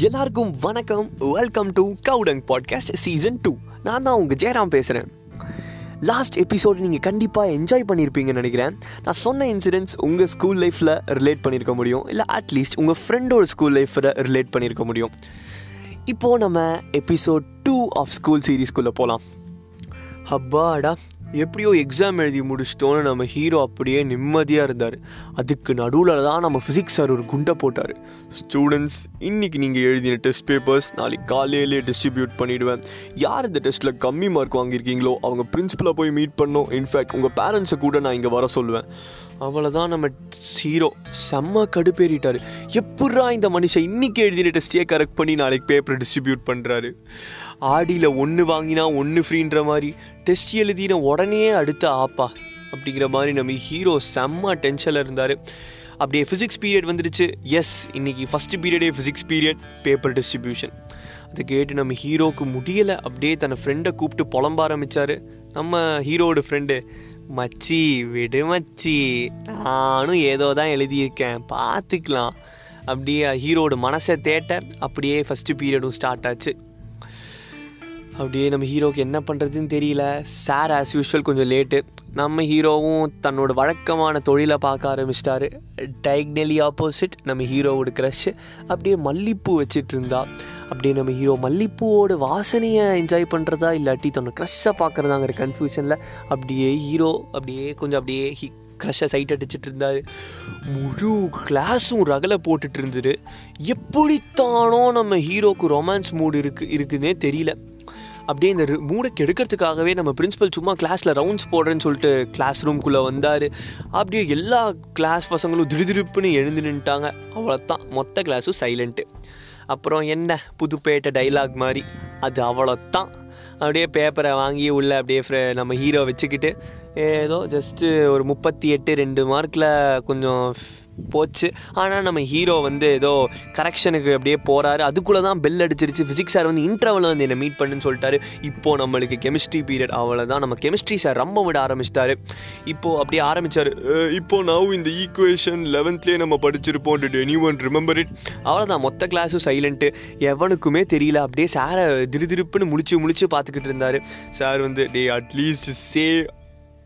எல்லாருக்கும் வணக்கம். Welcome to கவுடங் பாட்காஸ்ட் சீசன் டூ நான் தான் உங்கள் ஜெயராம் பேசுகிறேன் லாஸ்ட் எபிசோடு நீங்கள் கண்டிப்பாக என்ஜாய் பண்ணியிருப்பீங்கன்னு நினைக்கிறேன். நான் சொன்ன இன்சிடென்ட்ஸ் உங்கள் ஸ்கூல் லைஃப்பில் ரிலேட் பண்ணியிருக்க முடியும். இல்லை அட்லீஸ்ட் உங்கள் ஃப்ரெண்டோட ஸ்கூல் லைஃப்பில் ரிலேட் பண்ணியிருக்க முடியும். இப்போது நம்ம எபிசோட் டூ ஆஃப் ஸ்கூல் சீரீஸ்குள்ளே போகலாம் ஹப்பாடா எப்படியோ எக்ஸாம் எழுதி முடிச்சிட்டோன்னு நம்ம ஹீரோ அப்படியே நிம்மதியாக இருந்தார். அதுக்கு நடுவில் தான் நம்ம ஃபிசிக்ஸ் சார் ஒரு குண்டை போட்டார். ஸ்டூடெண்ட்ஸ் இன்றைக்கி நீங்கள் எழுதின டெஸ்ட் பேப்பர்ஸ் நாளைக்கு காலையிலே டிஸ்ட்ரிபியூட் பண்ணிவிடுவேன் யார் இந்த டெஸ்ட்டில் கம்மி மார்க் வாங்கியிருக்கீங்களோ அவங்க பிரின்ஸிபலாக போய் மீட் பண்ணோம் இன்ஃபேக்ட் உங்கள் பேரண்ட்ஸை கூட நான் இங்கே வர சொல்லுவேன். அவ்வளோதான் நம்ம ஹீரோ செம்ம கடுப்பேறிட்டார். எப்பட்றா இந்த மனுஷன் இன்றைக்கி எழுதின டெஸ்ட்டையே கரெக்ட் பண்ணி நாளைக்கு பேப்பர் டிஸ்ட்ரிபியூட் பண்ணுறாரு ஆடியில் ஒன்று வாங்கினா ஒன்று ஃப்ரீன்ற மாதிரி டெஸ்ட் எழுதின உடனே அடுத்த ஆப்பா அப்படிங்கிற மாதிரி நம்ம ஹீரோ செம்ம டென்ஷனில் இருந்தார். அப்படியே ஃபிசிக்ஸ் பீரியட் வந்துடுச்சு. எஸ் இன்னைக்கு ஃபஸ்ட்டு பீரியடே ஃபிசிக்ஸ் பீரியட் பேப்பர் டிஸ்ட்ரிபியூஷன் அதை கேட்டு நம்ம ஹீரோவுக்கு முடியலை. அப்படியே தன்னை ஃப்ரெண்டை கூப்பிட்டு புலம்ப ஆரம்பித்தார் நம்ம ஹீரோவோட ஃப்ரெண்டு மச்சி விடு மச்சி நானும் ஏதோ தான் எழுதியிருக்கேன் பார்த்துக்கலாம். அப்படியே ஹீரோட மனசை தேட்ட அப்படியே ஃபஸ்ட்டு பீரியடும் ஸ்டார்ட் ஆச்சு. அப்படியே நம்ம ஹீரோவுக்கு என்ன பண்ணுறதுன்னு தெரியல. சார் ஆஸ் யூஷுவல் கொஞ்சம் லேட்டு நம்ம ஹீரோவும் தன்னோட வழக்கமான தொழிலை பார்க்க ஆரம்பிச்சிட்டாரு. டைக்னலி ஆப்போசிட் நம்ம ஹீரோவோட க்ரஷ் அப்படியே மல்லிப்பூ வச்சுட்டு இருந்தா. அப்படியே நம்ம ஹீரோ மல்லிப்பூவோட வாசனையை என்ஜாய் பண்ணுறதா இல்லாட்டி தன்னோட க்ரஷ்ஷை பார்க்குறதாங்கிற கன்ஃபியூஷனில் அப்படியே ஹீரோ அப்படியே கொஞ்சம் அப்படியே ஹி க்ரஷ்ஷை சைட் அடிச்சிட்டு இருந்தார். முழு கிளாஸும் ரகலை போட்டுட்டு இருந்தது எப்படித்தானோ நம்ம ஹீரோக்கு ரொமான்ஸ் மூடு இருக்கு இருக்குன்னே தெரியல. அப்படியே இந்த மூடை கெடுக்கிறதுக்காகவே நம்ம பிரின்ஸிபல் சும்மா கிளாஸில் ரவுண்ட்ஸ் போடுறேன்னு சொல்லிட்டு கிளாஸ் ரூம்குள்ளே வந்தார். அப்படியே எல்லா கிளாஸ் பசங்களும் திருதிருப்புன்னு எழுந்து நின்ட்டாங்க அவ்வளோத்தான் மொத்த கிளாஸும் சைலண்ட்டு அப்புறம் என்ன புதுப்பேட்டை டைலாக் மாதிரி. அது அவ்வளோத்தான் அப்படியே பேப்பரை வாங்கி உள்ளே அப்படியே ஃப்ரெ நம்ம ஹீரோ வச்சுக்கிட்டு ஏதோ ஜஸ்ட்டு ஒரு முப்பத்தி எட்டு ரெண்டு மார்க்கில் கொஞ்சம் போச்சு. ஆனால் நம்ம ஹீரோ வந்து ஏதோ கரெக்ஷனுக்கு அப்படியே போகிறாரு அதுக்குள்ளே தான் பெல் அடிச்சிருச்சு. ஃபிசிக்ஸ் சார் வந்து இன்டர்வல் வந்து என்னை மீட் பண்ணுன்னு சொல்லிட்டாரு. இப்போது நம்மளுக்கு கெமிஸ்ட்ரி பீரியட் அவ்வளோதான் நம்ம கெமிஸ்ட்ரி சார் ரொம்ப விட ஆரம்பிச்சிட்டாரு. இப்போது அப்படியே ஆரம்பித்தார் இப்போது நான் இந்த ஈக்குவேஷன் லெவன்த்லேயே நம்ம படிச்சிருப்போம். Did anyone remember it அவ்வளோதான் மொத்த கிளாஸும் சைலண்ட்டு எவனுக்குமே தெரியல. அப்படியே சாரை திருதிருப்புன்னு முழிச்சு முழிச்சு பார்த்துக்கிட்டு இருந்தார். சார் வந்து டே at least say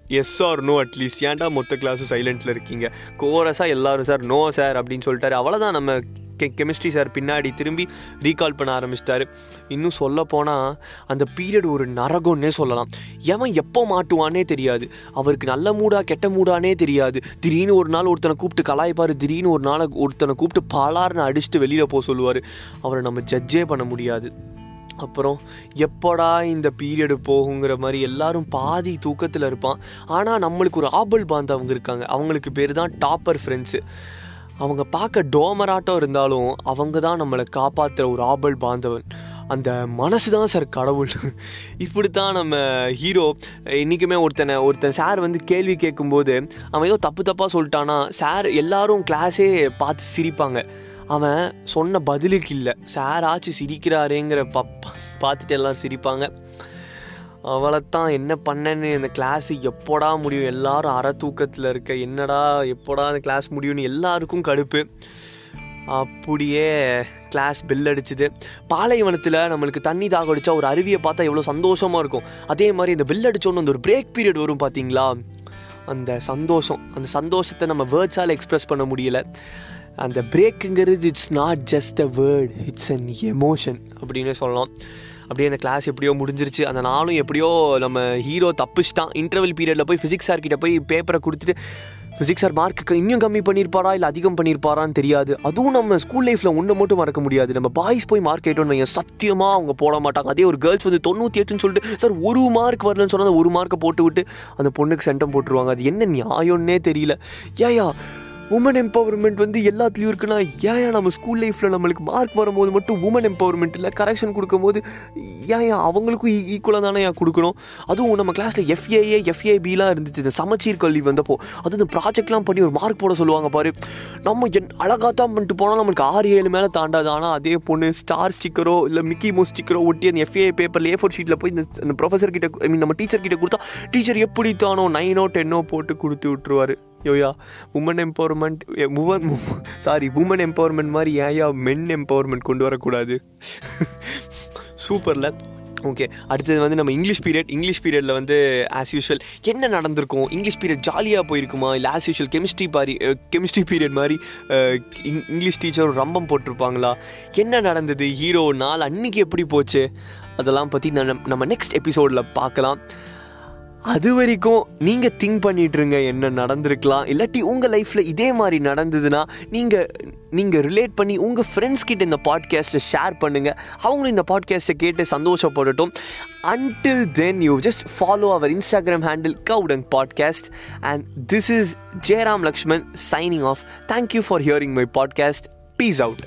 yes or no at least ஏன்டா மொத்த கிளாஸும் சைலண்ட்டில் இருக்கீங்க? கோரஸாக எல்லாரும் சார் நோ சார் அப்படின்னு சொல்லிட்டாரு. அவ்வளோதான் நம்ம கெ கெமிஸ்ட்ரி சார் பின்னாடி திரும்பி ரீகால் பண்ண ஆரம்பிச்சிட்டாரு. இன்னும் சொல்ல போனால் அந்த பீரியட் ஒரு நரகம்னே சொல்லலாம். எவன் எப்போ மாட்டுவானே தெரியாது. அவருக்கு நல்ல மூடா கெட்ட மூடானே தெரியாது. திடீர்னு ஒரு நாள் ஒருத்தனை கூப்பிட்டு கலாய்ப்பார். திடீர்னு ஒரு நாள் ஒருத்தனை கூப்பிட்டு பாலார்னு அடிச்சுட்டு வெளியில் போக சொல்லுவார். அவரை நம்ம ஜட்ஜே பண்ண முடியாது. அப்புறம் எப்படா இந்த பீரியடு போகுங்கிற மாதிரி எல்லாரும் பாதி தூக்கத்தில் இருப்பான். ஆனால் நம்மளுக்கு ஒரு ஆபல் பாந்தவங்க இருக்காங்க. அவங்களுக்கு பேர் தான் டாப்பர் ஃப்ரெண்ட்ஸு அவங்க பார்க்க டோமராட்டம் இருந்தாலும் அவங்க தான் நம்மளை காப்பாற்றுற ஒரு ஆபல் பாந்தவன் அந்த மனசு தான் சார் கடவுள். இப்படி தான் நம்ம ஹீரோ இன்றைக்குமே ஒருத்தனை ஒருத்தன் சார் வந்து கேள்வி கேட்கும்போது அவன் ஏதோ தப்பு தப்பாக சொல்லிட்டானா சார் எல்லாரும் கிளாஸே பார்த்து சிரிப்பாங்க. அவன் சொன்ன பதிலுக்கு இல்லை. சார் ஆச்சு சிரிக்கிறாரேங்கிற பா பார்த்துட்டு எல்லோரும் சிரிப்பாங்க. அவளைத்தான் என்ன பண்ணேன்னு இந்த கிளாஸு எப்போடா முடியும்? எல்லாரும் அற தூக்கத்தில் இருக்க என்னடா எப்போடா அந்த கிளாஸ் முடியும்னு எல்லாருக்கும் கடுப்பு. அப்படியே கிளாஸ் பெல் அடிச்சுது. பாலைவனத்தில் நம்மளுக்கு தண்ணி தாக அடித்தா ஒரு அருவியை பார்த்தா எவ்வளோ சந்தோஷமாக இருக்கும். அதே மாதிரி இந்த பெல் அடித்தோன்னு அந்த ஒரு பிரேக் பீரியட் வரும் பார்த்தீங்களா அந்த சந்தோஷம். அந்த சந்தோஷத்தை நம்ம வேர்ட்ஸால் எக்ஸ்ப்ரெஸ் பண்ண முடியலை. அந்த பிரேக்குங்கிறது it's not just a word it's an emotion அப்படின்னு சொல்லலாம். அப்படியே அந்த கிளாஸ் எப்படியோ முடிஞ்சிருச்சு. அந்த நாளும் எப்படியோ நம்ம ஹீரோ தப்பிச்சிட்டான். இன்டர்வல் பீரியடில் போய் ஃபிசிக்ஸ் சார் கிட்ட போய் பேப்பரை கொடுத்துட்டு ஃபிசிக்ஸ் சார் மார்க்கு இன்னும் கம்மி பண்ணியிருப்பாரா இல்லை அதிகம் பண்ணியிருப்பாரான்னு தெரியாது. அதுவும் நம்ம ஸ்கூல் லைஃப்பில் ஒன்று மட்டும் மறக்க முடியாது. நம்ம பாய்ஸ் போய் மார்க் ஏட்டோன்னு வைங்க சத்தியமாக அவங்க போட மாட்டாங்க. அதே ஒரு கேர்ள்ஸ் வந்து தொண்ணூற்றி எட்டுன்னு சொல்லிட்டு சார் ஒரு மார்க் வரலன்னு சொன்னால் ஒரு மார்க்கை போட்டு விட்டு அந்த பொண்ணுக்கு சென்டம் போட்டுருவாங்க. அது என்ன நியாயம்னே தெரியல. ஏயா உமன் எம்பவர்மெண்ட் வந்து எல்லாத்துலேயும் இருக்குன்னா ஏன் நம்ம ஸ்கூல் லைஃப்பில் நம்மளுக்கு மார்க் வரும்போது மட்டும் உமன் எம்பவர்மெண்ட் இல்லை கரெக்ஷன் கொடுக்கும்போது ஏன் அவங்களுக்கும் e- ஈக்குவலாக தானே ஏன் கொடுக்கணும்? அதுவும் நம்ம கிளாஸில் எஃப்ஏஏ எஃப்ஏபிலாம் இருந்துச்சு இந்த சமச்சீர் கல்வி வந்தப்போ. அது இந்த ப்ராஜெக்ட்லாம் பண்ணி ஒரு மார்க் போட சொல்லுவாங்க பாரு. நம்ம என் அழகாக தான் பண்ணிட்டு போனால் நம்மளுக்கு ஆறு ஏழு மேலே தாண்டாது. ஆனால் அதே பொண்ணு ஸ்டார் ஸ்டிக்கரோ இல்லை மிக்கி மோ ஸ்டிக்கரோ ஒட்டி அந்த எஃப்ஏ பேப்பரில் ஏ ஃபோர் ஷீட்டில் போய் இந்த அந்த ப்ரொஃபஸர் கிட்ட ஐ மீன் நம்ம டீச்சர் கிட்ட கொடுத்தா டீச்சர் எப்படி தானோ நைனோ டென்னோ போட்டு கொடுத்து விட்ருவாரு யோயா women empowerment women sorry women empowerment மாதிரி ஏயா மென் எம்பவர்மெண்ட் கொண்டு வரக்கூடாது? சூப்பரில் ஓகே அடுத்தது வந்து நம்ம இங்கிலீஷ் பீரியட் இங்கிலீஷ் பீரியடில் வந்து ஆஸ் யூஷுவல் என்ன நடந்திருக்கும்? இங்கிலீஷ் பீரியட் ஜாலியாக போயிருக்குமா? இல்லை ஆஸ் யூஷுவல் கெமிஸ்ட்ரி பாரி கெமிஸ்ட்ரி பீரியட் மாதிரி இங் இங்கிலீஷ் டீச்சர் ரம்பம் போட்டிருப்பாங்களா? என்ன நடந்தது? ஹீரோ நாள் அன்னைக்கு எப்படி போச்சு? அதெல்லாம் பற்றி நம்ம நம்ம நெக்ஸ்ட் எபிசோடில் பார்க்கலாம். அது வரைக்கும் நீங்கள் திங்க் பண்ணிட்டுருங்க என்ன நடந்திருக்கலாம். இல்லாட்டி உங்கள் லைஃப்பில் இதே மாதிரி நடந்ததுன்னா நீங்கள் நீங்கள் ரிலேட் பண்ணி உங்கள் ஃப்ரெண்ட்ஸ் கிட்ட இந்த பாட்காஸ்ட்டை ஷேர் பண்ணுங்கள் அவங்களும் இந்த பாட்காஸ்ட்டை கேட்டு சந்தோஷப்படட்டும். Until then you just follow our Instagram handle and podcast and this is Jayaram Lakshman signing off thank you for hearing my podcast peace out